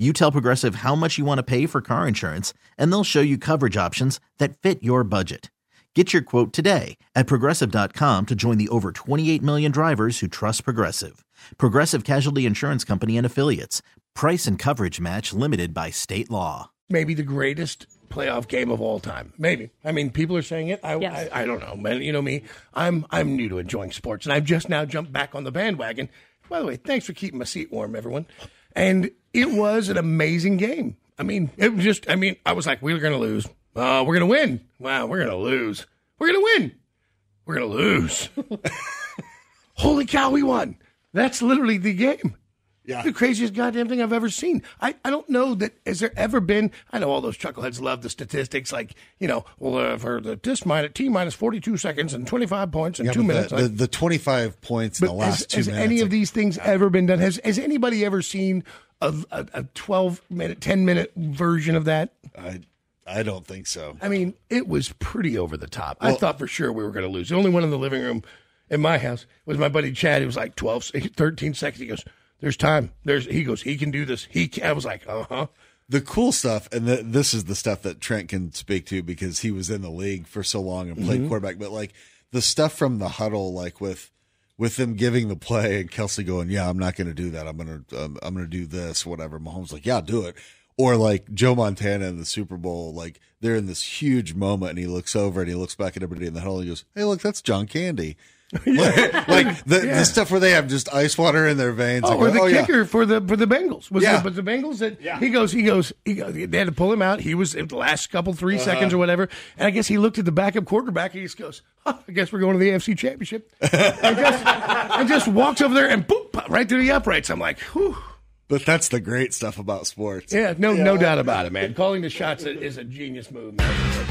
You tell Progressive how much you want to pay for car insurance, and they'll show you coverage options that fit your budget. Get your quote today at progressive.com to join the over 28 million drivers who trust Progressive. Progressive Casualty Insurance Company and Affiliates. Price and coverage match limited by state law. maybe the greatest playoff game of all time. Maybe. I mean, people are saying it. I, Yes. I, I don't know, man. You know me. I'm I'm new to enjoying sports, and I've just now jumped back on the bandwagon. By the way, thanks for keeping my seat warm, everyone. And it was an amazing game. I mean, it was just. I mean, I was like, we were going to lose. Uh, we're going to win. Wow, we're going to lose. We're going to win. We're going to lose. Holy cow, we won. That's literally the game. Yeah. The craziest goddamn thing I've ever seen. I, I don't know that has there ever been. I know all those chuckleheads love the statistics, like you know, well uh, for the this minus t minus forty two seconds and twenty five points and Yeah, two minutes. The, the, the 25 points in the last has, two has minutes. any of these things ever been done? Has has anybody ever seen a, a, a twelve minute, ten minute version of that? I, I don't think so. I mean, it was pretty over the top. I thought for sure we were going to lose. The only one in the living room in my house was my buddy Chad. He was like 12, 13 seconds. He goes, "There's time. There's." He goes, "He can do this." He. Can. I was like, "Uh huh." The cool stuff, and the, this is the stuff that Trent can speak to because he was in the league for so long and played quarterback. But like the stuff from the huddle, like with with them giving the play and Kelce going, "Yeah, I'm not going to do that. I'm gonna um, I'm gonna do this, whatever." Mahomes like, "Yeah, do it." Or like Joe Montana in the Super Bowl, like they're in this huge moment, and he looks over and he looks back at everybody in the huddle. and he goes, "Hey, look, that's John Candy." like, like the, Yeah. the stuff where they have just ice water in their veins. Oh, I or the yeah." kicker for the for the Bengals was Yeah. the, but the Bengals that he goes he goes he goes they had to pull him out. He was in the last couple 3 Uh-huh. seconds or whatever, and I guess he looked at the backup quarterback. and He just goes, huh, "I guess we're going to the AFC Championship," and, just, and just walks over there and boop right through the uprights. I'm like, whew. But that's the great stuff about sports. Yeah, no, no doubt about it, man. Calling the shots is a genius move. Man.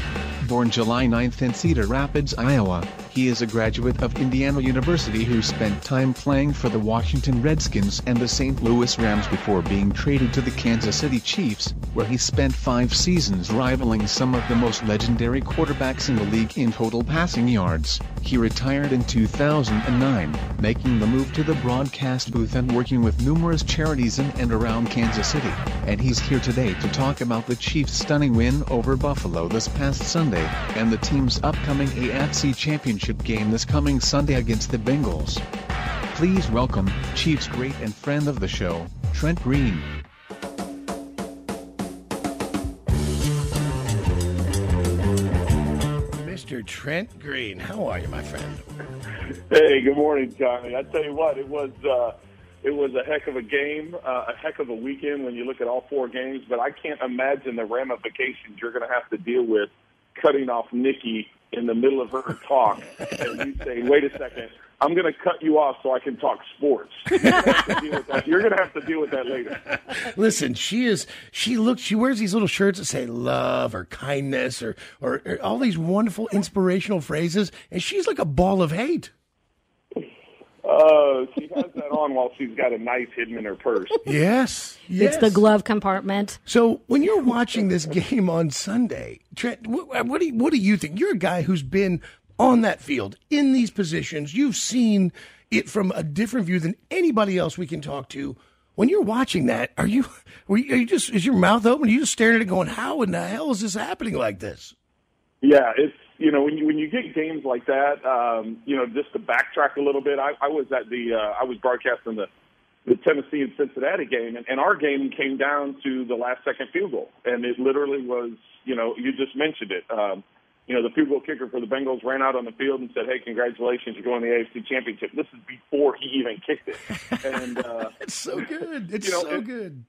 Born July 9th in Cedar Rapids, Iowa, he is a graduate of Indiana University who spent time playing for the Washington Redskins and the St. Louis Rams before being traded to the Kansas City Chiefs, where he spent five seasons rivaling some of the most legendary quarterbacks in the league in total passing yards. He retired in 2009, making the move to the broadcast booth and working with numerous charities in and around Kansas City. And he's here today to talk about the Chiefs' stunning win over Buffalo this past Sunday, and the team's upcoming AFC Championship game this coming Sunday against the Bengals. Please welcome Chiefs great and friend of the show, Trent Green. Mr. Trent Green, how are you, my friend? Hey, good morning, Johnny. I tell you what, it was uh, it was a heck of a game, uh, a heck of a weekend when you look at all four games. But I can't imagine the ramifications you're going to have to deal with cutting off Nikki in the middle of her talk, and you say, "Wait a second, I'm going to cut you off so I can talk sports." You're going to have to deal with that. Later. Listen, she is. She looks. She wears these little shirts that say love or kindness or, or or all these wonderful inspirational phrases, and she's like a ball of hate. Uh, she has that on while she's got a knife hidden in her purse. Yes, It's the glove compartment. So when you're watching this game on Sunday, Trent, what, what do you, what do you think? You're a guy who's been on that field in these positions. You've seen it from a different view than anybody else we can talk to. When you're watching that, are you you, are you just is your mouth open? Are you just staring at it, going, "How in the hell is this happening like this?" Yeah, it's you know when you when you get games like that, um, you know just to backtrack a little bit, I, I was at the uh, I was broadcasting the the Tennessee and Cincinnati game, and, and our game came down to the last second field goal, and it literally was you know you just mentioned it. Um, you know, the field goal kicker for the Bengals ran out on the field and said, "Hey, congratulations, you're going to the AFC Championship." This is before he even kicked it, and uh, It's so good. It's You know, so it- good.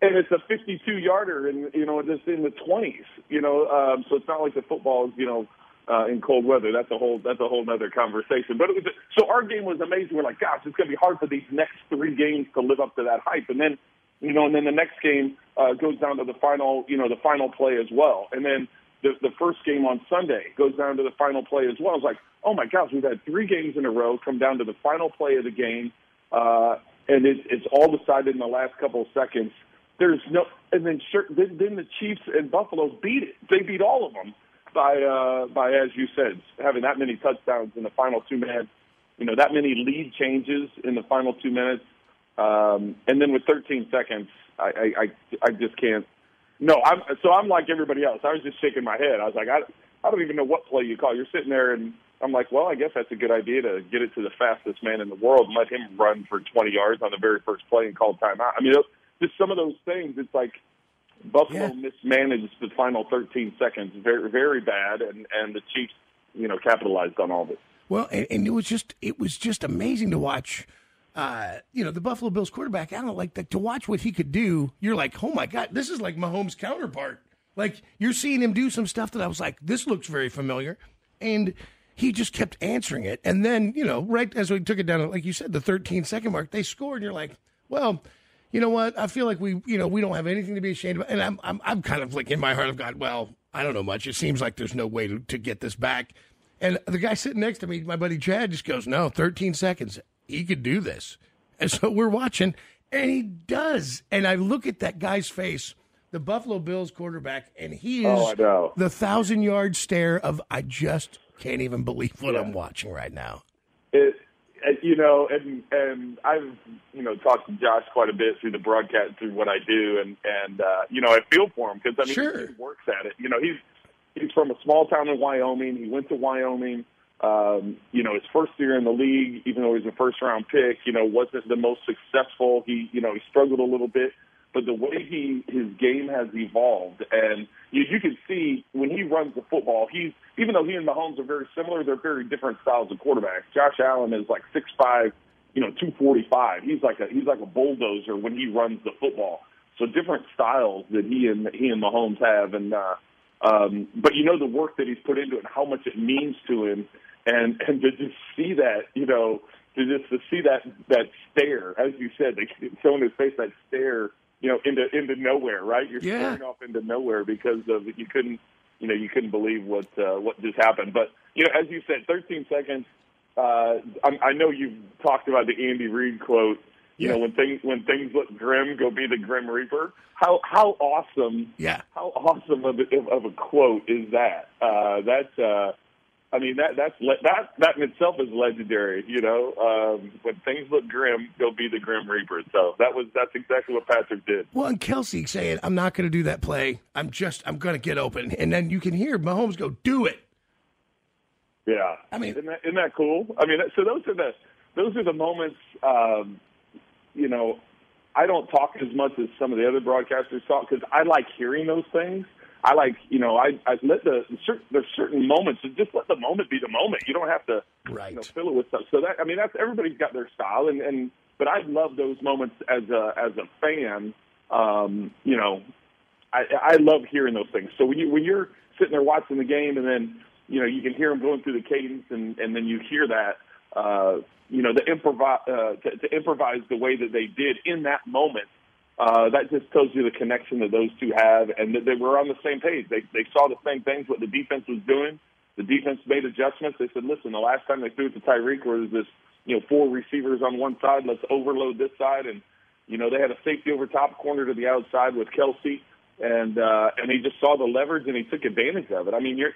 and it's a 52 yarder, and you know, just in the 20s. You know, um, so it's not like the football is you know uh, in cold weather. That's a whole that's a whole other conversation. But it was so our game was amazing. We're like, gosh, it's going to be hard for these next three games to live up to that hype, and then you know, and then the next game uh, goes down to the final, you know, the final play as well, and then. The, the first game on Sunday goes down to the final play as well. I was like, oh my gosh, we've had three games in a row come down to the final play of the game, uh, and it, it's all decided in the last couple of seconds. There's no, and then sure, then, then the Chiefs and Buffalo beat it. They beat all of them by, uh, by as you said, having that many touchdowns in the final two minutes. You know, that many lead changes in the final two minutes, um, and then with 13 seconds, I, I, I, I just can't. No, I'm so I'm like everybody else. I was just shaking my head. I was like, I, I don't even know what play you call. You're sitting there, and I'm like, well, I guess that's a good idea to get it to the fastest man in the world and let him run for 20 yards on the very first play and call timeout. I mean, just some of those things. It's like Buffalo Yeah. mismanaged the final 13 seconds very, very bad, and and the Chiefs, you know, capitalized on all of it. Well, and, and it was just it was just amazing to watch. Uh, you know, the Buffalo Bills quarterback. I don't know, like that to watch what he could do. You're like, oh my god, this is like Mahomes' counterpart. Like you're seeing him do some stuff that I was like, this looks very familiar, and he just kept answering it. And then you know, right as we took it down, like you said, the 13 second mark, they scored. And you're like, well. You know what? I feel like we, you know, we don't have anything to be ashamed of. And I'm, I'm, I'm kind of like in my heart I've got, Well, I don't know much. It seems like there's no way to, to get this back. And the guy sitting next to me, my buddy Chad, just goes, "No, 13 seconds. He could do this." And so we're watching, and he does. And I look at that guy's face, the Buffalo Bills quarterback, and he oh, is Oh, the thousand yard stare of I just can't even believe what I'm watching right now. it- you know, and and I've you know talked to Josh quite a bit through the broadcast, through what I do, and and uh, you know I feel for him because I mean Sure. he works at it. You know, he's he's from a small town in Wyoming. He went to Wyoming. Um, you know, his first year in the league, even though he was a first round pick, you know, wasn't the most successful. He you know he struggled a little bit, but the way he his game has evolved, and you, you can see when he runs the football, he's even though he and Mahomes are very similar, they're very different styles of quarterbacks. Josh Allen is like six five, you know, two forty five. He's like a he's like a bulldozer when he runs the football. So different styles that he and he and Mahomes have, and uh, um, but you know the work that he's put into it, and how much it means to him, and and to just see that, you know, to just to see that that stare, as you said, they showing his face that stare, you know, into into nowhere, right? You're Yeah. staring off into nowhere because of you couldn't, you know, you couldn't believe what uh, what just happened. But you know, as you said, 13 seconds. Uh, I, I know you've talked about the Andy Reid quote. You Yeah. know, when things when things look grim, go be the Grim Reaper. How how awesome Yeah. how awesome of a, of a quote is that? Uh, that's, uh, I mean, that that's le- that that in itself is legendary. You know, um, when things look grim, go be the Grim Reaper. So that was that's exactly what Patrick did. Well, and Kelce saying, "I'm not going to do that play. I'm just, I'm going to get open." And then you can hear Mahomes go, "Do it." Yeah, I mean- isn't that, isn't that cool? I mean, that- so those are the those are the moments. Um, you know, I don't talk as much as some of the other broadcasters talk because I like hearing those things. I like, you know, I, I let the there's certain moments. Just let the moment be the moment. You don't have to, Right. you know, fill it with stuff. So that I mean, that's everybody's got their style, and and but I love those moments as a as a fan. Um, you know, I, I love hearing those things. So when you when you're sitting there watching the game, and then you know you can hear them going through the cadence, and and then you hear that, uh, you know, the improvise uh, to, to improvise the way that they did in that moment. Uh, that just tells you the connection that those two have, and that they were on the same page. They they saw the same things what the defense was doing. The defense made adjustments. They said, "Listen, the last time they threw it to Tyreek was this, you know, four receivers on one side. Let's overload this side." And you know, they had a safety over top, corner to the outside with Kelce, and uh, and he just saw the leverage and he took advantage of it. I mean, you're,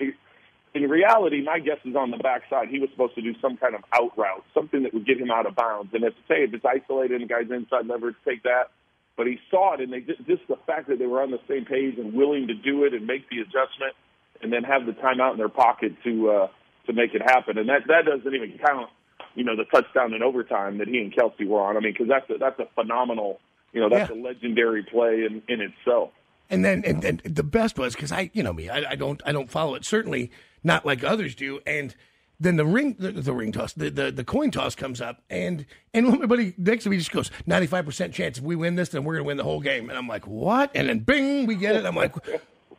in reality, my guess is on the backside. He was supposed to do some kind of out route, something that would get him out of bounds. And if say if it's isolated and the guys inside leverage, take that. But he saw it, and they just, just the fact that they were on the same page and willing to do it and make the adjustment, and then have the timeout in their pocket to uh, to make it happen. And that that doesn't even count, you know, the touchdown in overtime that he and Kelce were on. I mean, because that's a, that's a phenomenal, you know, that's Yeah. a legendary play in in itself. And then, and then the best was because I, you know me, I, I don't, I don't follow it. Certainly not like others do. And then the ring, the, the ring toss, the, the, the coin toss comes up, and and everybody next to me just goes ninety five percent chance if we win this, then we're gonna win the whole game. And I'm like, what? And then bing, we get it. I'm like,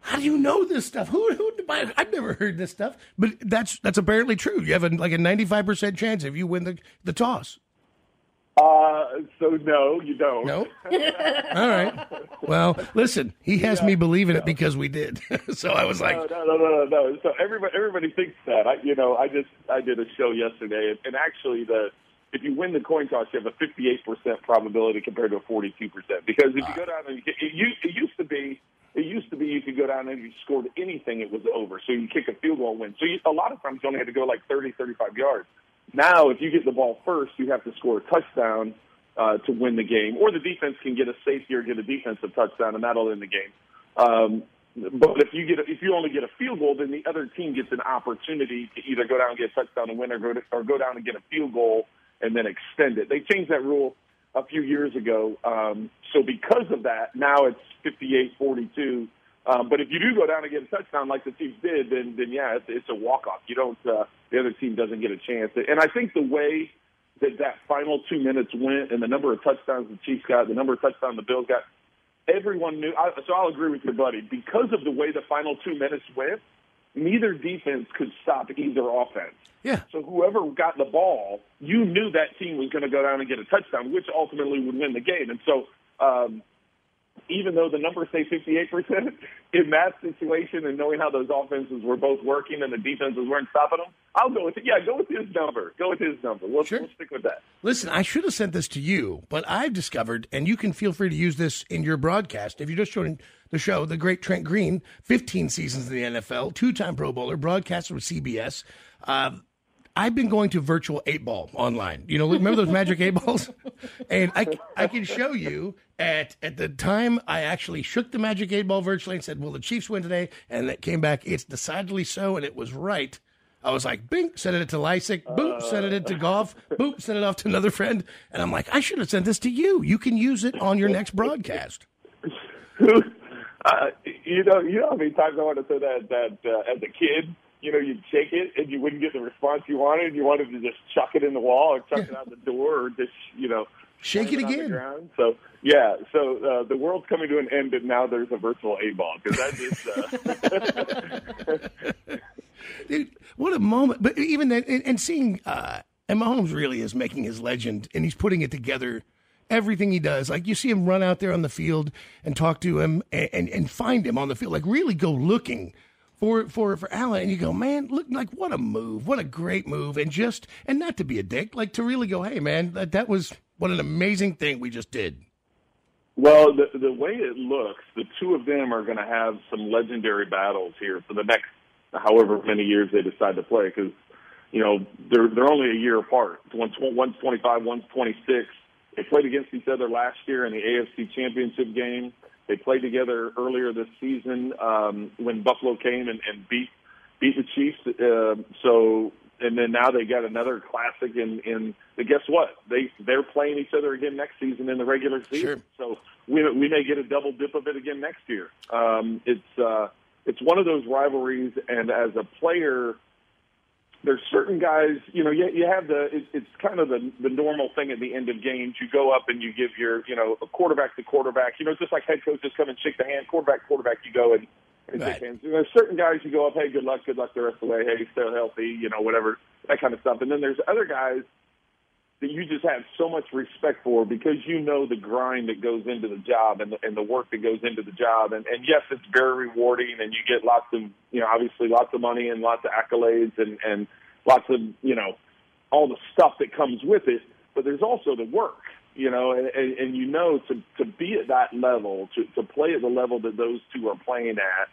how do you know this stuff? Who who? I've never heard this stuff, but that's that's apparently true. You have a, like a ninety five percent chance if you win the the toss. Uh, so no, you don't. No. All right. Well, listen, he has me believing it because we did. so I was like, no, no, no, no, no. So everybody, everybody thinks that. I, you know, I just I did a show yesterday, and, and actually the if you win the coin toss, you have a 58% probability compared to a 42%. Because if you go down and you, it, used, it used to be, it used to be you could go down and if you scored anything, it was over. So you kick a field goal win. So you, a lot of times you only had to go like 30, 35 yards. Now, if you get the ball first, you have to score a touchdown uh, to win the game, or the defense can get a safety or get a defensive touchdown, and that'll end the game. Um, but if you get a, if you only get a field goal, then the other team gets an opportunity to either go down and get a touchdown and win, or go to, or go down and get a field goal and then extend it. They changed that rule a few years ago, um, so because of that, now it's 58-42 um, but if you do go down and get a touchdown like the Chiefs did, then then yeah, it's, it's a walk off. You don't uh, the other team doesn't get a chance. And I think the way that that final two minutes went and the number of touchdowns the Chiefs got, the number of touchdowns the Bills got, everyone knew. I, so I'll agree with your buddy because of the way the final two minutes went. Neither defense could stop either offense. Yeah. So whoever got the ball, you knew that team was going to go down and get a touchdown, which ultimately would win the game. And so um, even though the numbers say 58%, in that situation and knowing how those offenses were both working and the defenses weren't stopping them, I'll go with it. Yeah, go with his number. Go with his number. We'll, sure. we'll stick with that. Listen, I should have sent this to you, but I've discovered, and you can feel free to use this in your broadcast. If you're just joining the show, the great Trent Green, 15 seasons in the NFL, two time Pro Bowler, broadcaster with CBS. Um, I've been going to virtual eight ball online. You know, remember those magic eight balls? And I, I can show you at at the time I actually shook the magic eight ball virtually and said, "Will the Chiefs win today?" And it came back, "It's decidedly so," and it was right. I was like, bing, sent it to Lysick, boop, sent it to golf, boop, sent it off to another friend. And I'm like, I should have sent this to you. You can use it on your next broadcast. uh, you know, you know how many times I wanted to say that that uh, as a kid you know, you'd shake it and you wouldn't get the response you wanted. You wanted to just chuck it in the wall or chuck yeah. it out the door or just, you know, shake it, it again. So yeah, so uh, the world's coming to an end, and now there's a virtual A ball because that is. Uh... Dude, what a moment! But even that, and, and seeing, uh, and Mahomes really is making his legend, and he's putting it together. Everything he does, like you see him run out there on the field and talk to him and, and, and find him on the field, like really go looking for for for Allen, and you go, man, look like what a move, what a great move, and just and not to be a dick, like to really go, hey man, that that was what an amazing thing we just did. Well, the the way it looks, the two of them are going to have some legendary battles here for the next however many years they decide to play, because you know they're they're only a year apart. One's one's twenty five, one's twenty six. They played against each other last year in the AFC Championship game. They played together earlier this season um, when Buffalo came and, and beat beat the Chiefs. Uh, so and then now they got another classic in in. Guess what? They they're playing each other again next season in the regular season. Sure. So we we may get a double dip of it again next year. Um, it's uh, it's one of those rivalries, and as a player, there's certain guys, you know, you, you have the, it, it's kind of the, the normal thing at the end of games. You go up and you give your, you know, a quarterback to quarterback, you know, just like head coaches come and shake the hand, quarterback, quarterback, you go and, and right. shake hands. And there's certain guys you go up, hey, good luck, good luck the rest of the way, hey, stay healthy, you know, whatever, that kind of stuff. And then there's other guys that you just have so much respect for because you know the grind that goes into the job and the, and the work that goes into the job. And, and yes, it's very rewarding and you get lots of, you know, obviously lots of money and lots of accolades and, and lots of, you know, all the stuff that comes with it. But there's also the work, you know, and, and, and you know, to, to be at that level, to, to play at the level that those two are playing at,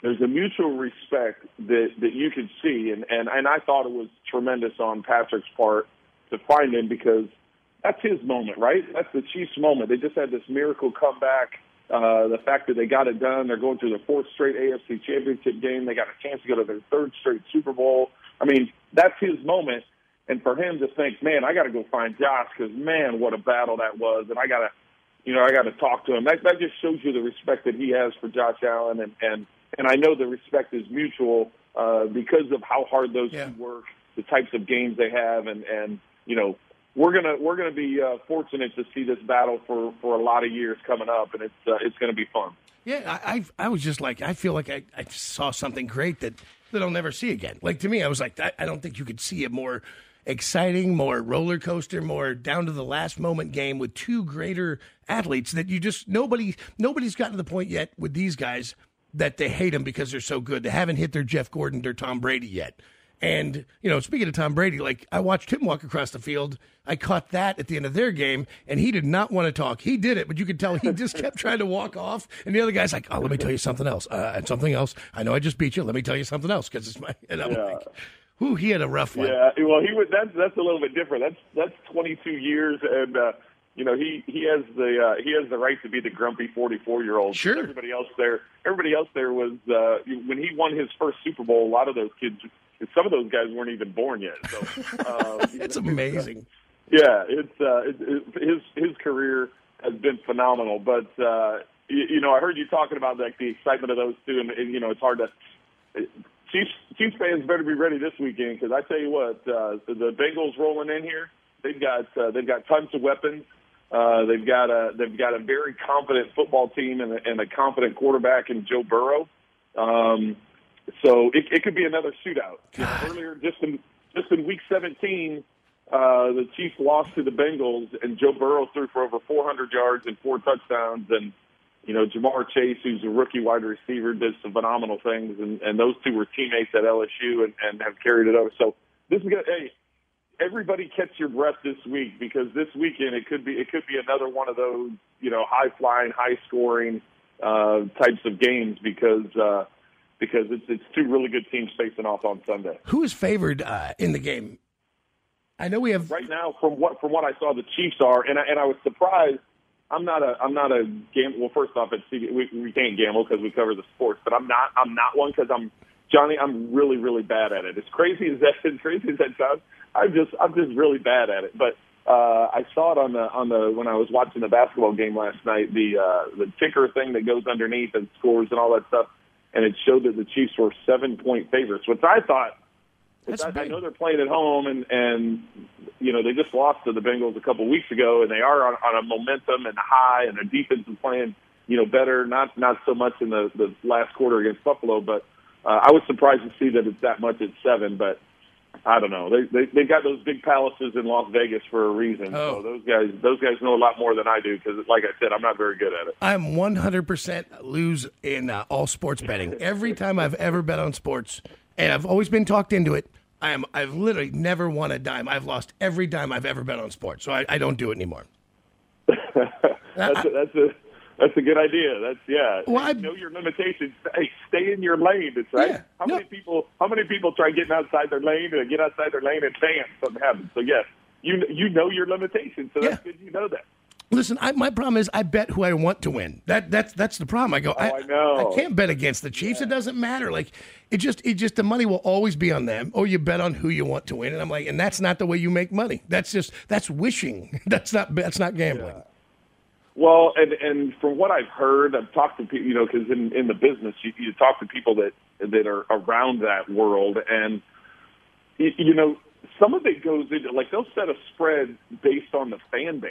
there's a mutual respect that, that you could see. And, and, and I thought it was tremendous on Patrick's part to find him because that's his moment, right? That's the Chiefs' moment. They just had this miracle comeback. Uh, the fact that they got it done, they're going to their fourth straight AFC Championship game. They got a chance to go to their third straight Super Bowl. I mean, that's his moment. And for him to think, man, I got to go find Josh because man, what a battle that was, and I got to, you know, I got to talk to him. That that just shows you the respect that he has for Josh Allen, and and and I know the respect is mutual uh, because of how hard those Yeah. two work, the types of games they have, and and you know we're gonna we're gonna be uh, fortunate to see this battle for for a lot of years coming up, and it's uh, it's gonna be fun. Yeah, I, I I was just like, I feel like I, I saw something great that, that I'll never see again. Like to me, I was like, I, I don't think you could see a more exciting, more roller coaster, more down to the last moment game with two greater athletes that you just nobody nobody's gotten to the point yet with these guys that they hate them because they're so good. They haven't hit their Jeff Gordon, their Tom Brady yet. And, you know, speaking of Tom Brady, like I watched him walk across the field. I caught that at the end of their game, and he did not want to talk. He did it, but you could tell he just kept trying to walk off. And the other guy's like, oh, let me tell you something else. Uh, and something else. I know I just beat you. Let me tell you something else because it's my. And I'm Yeah. like, whoo, he had a rough one. Yeah, well, he would. That's that's a little bit different. That's that's 22 years, and uh, you know he he has the uh, he has the right to be the grumpy 44 year old. Sure. Everybody else there, everybody else there was uh, when he won his first Super Bowl. A lot of those kids, some of those guys weren't even born yet. So uh, It's amazing. yeah, it's uh, it, it, his his career has been phenomenal. But uh, you, you know, I heard you talking about like the excitement of those two, and, and you know, it's hard to. Chiefs Chiefs fans better be ready this weekend because I tell you what, uh, the, the Bengals rolling in here. They've got uh, they've got tons of weapons. Uh, they've got a they've got a very confident football team and a, and a confident quarterback in Joe Burrow. Um, so it, it could be another shootout. You know, earlier, just in just in week 17, uh, the Chiefs lost to the Bengals, and Joe Burrow threw for over 400 yards and four touchdowns. And you know, Ja'Marr Chase, who's a rookie wide receiver, did some phenomenal things. And, and those two were teammates at LSU and, and have carried it over. So this is gonna. Hey, everybody catch your breath this week because this weekend it could be it could be another one of those you know high flying, high scoring uh, types of games because. Uh, because it's it's two really good teams facing off on Sunday. Who is favored uh, in the game? I know we have. Right now, from what from what I saw, the Chiefs are, and I, and I was surprised. I'm not a I'm not a game. Well, first off, it's we, we can't gamble because we cover the sports, but I'm not I'm not one because I'm Johnny. I'm really really bad at it. As crazy as that as crazy as that sounds, I'm just I'm just really bad at it. But uh, I saw it on the on the when I was watching the basketball game last night. The uh, the ticker thing that goes underneath and scores and all that stuff, and it showed that the Chiefs were seven point favorites, which I thought. That's I, I know they're playing at home, and and you know they just lost to the Bengals a couple weeks ago, and they are on, on a momentum and high, and their defense is playing you know better. Not not so much in the the last quarter against Buffalo, but uh, I was surprised to see that it's that much at seven. But I don't know. They they they got those big palaces in Las Vegas for a reason. Oh. So those guys those guys know a lot more than I do because, like I said, I'm not very good at it. I'm 100% lose in uh, all sports betting. Every time I've ever bet on sports, and I've always been talked into it, I am I've literally never won a dime. I've lost every dime I've ever bet on sports, so I, I don't do it anymore. That's a, that's a that's a good idea. That's yeah. Well, I- know your limitations. Hey, stay in your lane. It's right. Yeah, how no. many people? How many people try getting outside their lane and get outside their lane and bam, something happens. So yes, you you know your limitations. So that's Yeah. good. You know that. Listen, I, my problem is I bet who I want to win. That that's that's the problem. I go, Oh, I know. I can't bet against the Chiefs. It doesn't matter. Like it just it just the money will always be on them, or you bet on who you want to win. And I'm like, and that's not the way you make money. That's just that's wishing. That's not that's not gambling. Well, and and from what I've heard, I've talked to people, you know, because in in the business, you, you talk to people that that are around that world, and y- you know, some of it goes into like they'll set a spread based on the fan base,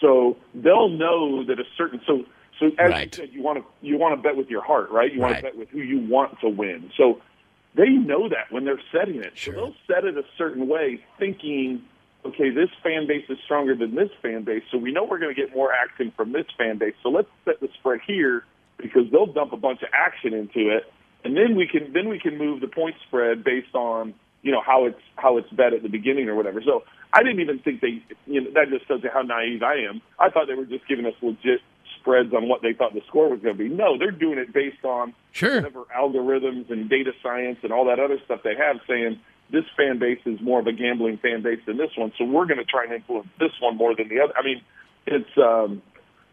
so they'll know that a certain so so as Right. you said, you want to you want to bet with your heart, right? You want Right. to bet with who you want to win, so they know that when they're setting it, Sure. so they'll set it a certain way, thinking okay, this fan base is stronger than this fan base, so we know we're going to get more action from this fan base. So let's set the spread here because they'll dump a bunch of action into it, and then we can then we can move the point spread based on you know how it's how it's bet at the beginning or whatever. So I didn't even think they you know that just shows you how naive I am. I thought they were just giving us legit spreads on what they thought the score was going to be. No, they're doing it based on Sure. whatever algorithms and data science and all that other stuff they have saying this fan base is more of a gambling fan base than this one, so we're going to try and influence this one more than the other. I mean, it's um,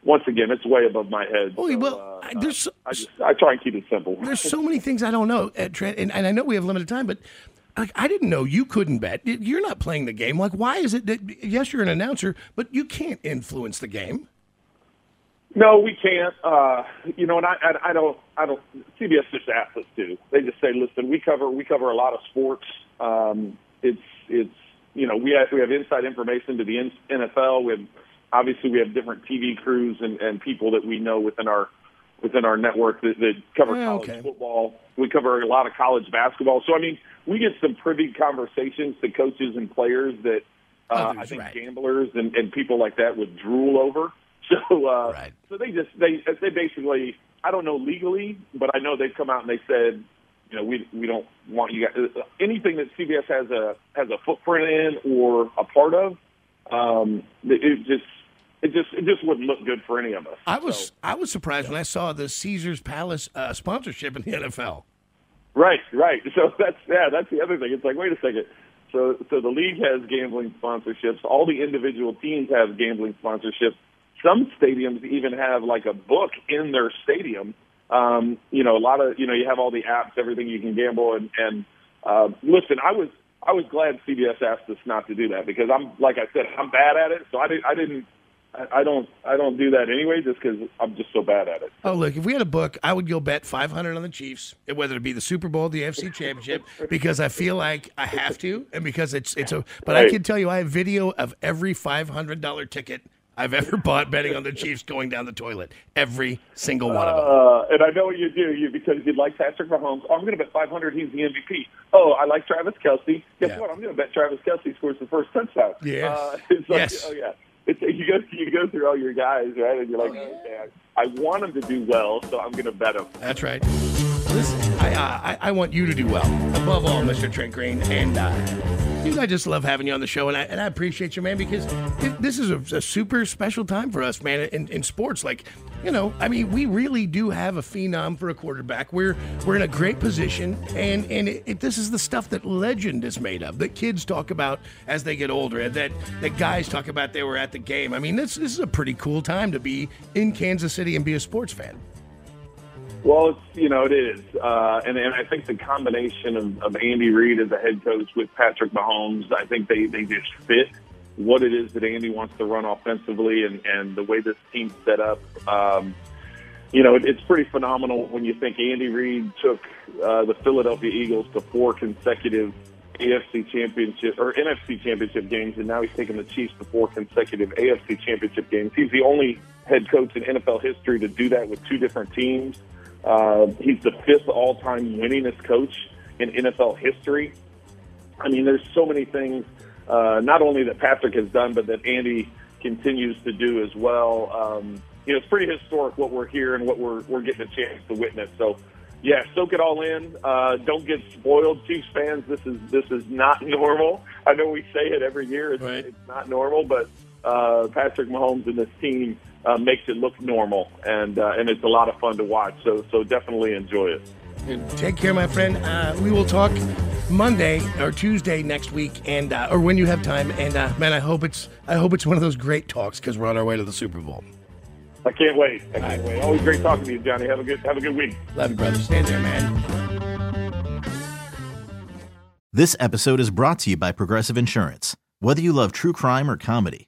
once again, it's way above my head. Oh, so, well, uh, I- there's I just I try and keep it simple. There's so many things I don't know, uh, Trent, and, and I know we have limited time, but like I didn't know you couldn't bet. You're not playing the game. Like, why is it that? Yes, you're an announcer, but you can't influence the game. No, we can't. Uh, you know, and I, I, I don't, I don't. CBS just asks us to. They just say, listen, we cover, we cover a lot of sports. Um, it's, it's, you know, we have, we have inside information to the NFL. We have, obviously, we have different TV crews and, and people that we know within our, within our network that, that cover Yeah, college okay. football. We cover a lot of college basketball. So, I mean, we get some privy conversations to coaches and players that uh, Others, I think right. gamblers and, and people like that would drool over. So, uh, Right. so they just they they basically I don't know legally, but I know they've come out and they said, you know, we we don't want you guys anything that CBS has a has a footprint in or a part of. Um, it just it just it just wouldn't look good for any of us. I was So- I was surprised when I saw the Caesar's Palace uh, sponsorship in the NFL. Right, right. So that's yeah, that's the other thing. It's like, wait a second. So so the league has gambling sponsorships. All the individual teams have gambling sponsorships. Some stadiums even have like a book in their stadium. Um, you know, a lot of you know, you have all the apps, everything you can gamble and and uh, listen, I was I was glad CBS asked us not to do that because I'm like I said, I'm bad at it. So I didn't I didn't I, don't I don't do that anyway just because I'm just so bad at it. Oh, look, if we had a book, I would go bet 500 on the Chiefs, whether it be the Super Bowl, the FC Championship, because I feel like I have to and because it's it's a but I can tell you I have video of every $500 ticket I've ever bought betting on the Chiefs going down the toilet. Every single one of them. Uh, and I know what you do you because you like Patrick Mahomes. Oh, I'm going to bet 500 he's the MVP. Oh, I like Travis Kelce. Guess Yeah. what? I'm going to bet Travis Kelce scores the first touchdown. Yes. Uh, it's like, Yes. Oh yeah. It's, you go you go through all your guys right, and you're like, okay, I, I want him to do well, so I'm going to bet him. That's right. Listen, I, uh, I I want you to do well above all, Mr. Trent Green, and uh, dude, I just love having you on the show, and I and I appreciate you, man, because thi- this is a, a super special time for us, man, in, in sports. Like, you know, I mean, we really do have a phenom for a quarterback. We're we're in a great position, and and it, it, this is the stuff that legend is made of, that kids talk about as they get older, that that guys talk about they were at the game. I mean, this this is a pretty cool time to be in Kansas City and be a sports fan. Well, it's you know it is, uh, and and I think the combination of, of Andy Reid as a head coach with Patrick Mahomes, I think they they just fit what it is that Andy wants to run offensively, and and the way this team's set up. Um, you know, it, it's pretty phenomenal when you think Andy Reid took uh, the Philadelphia Eagles to four consecutive AFC championship or NFC championship games, and now he's taking the Chiefs to four consecutive AFC championship games. He's the only head coach in NFL history to do that with two different teams. Uh, he's the fifth all-time winningest coach in NFL history. I mean, there's so many things, uh, not only that Patrick has done, but that Andy continues to do as well. Um, you know, it's pretty historic what we're here and what we're we're getting a chance to witness. So, yeah, soak it all in. Uh, don't get spoiled, Chiefs fans. This is this is not normal. I know we say it every year. It's, Right. it's not normal, but uh, Patrick Mahomes and this team uh, makes it look normal, and uh, and it's a lot of fun to watch. So so definitely enjoy it. Take care, my friend. Uh, we will talk Monday or Tuesday next week, and uh, or when you have time. And uh, man, I hope it's I hope it's one of those great talks because we're on our way to the Super Bowl. I can't wait. I can't wait. Always great talking to you, Johnny. Have a good have a good week. Love you, brother. Stay there, man. This episode is brought to you by Progressive Insurance. Whether you love true crime or comedy,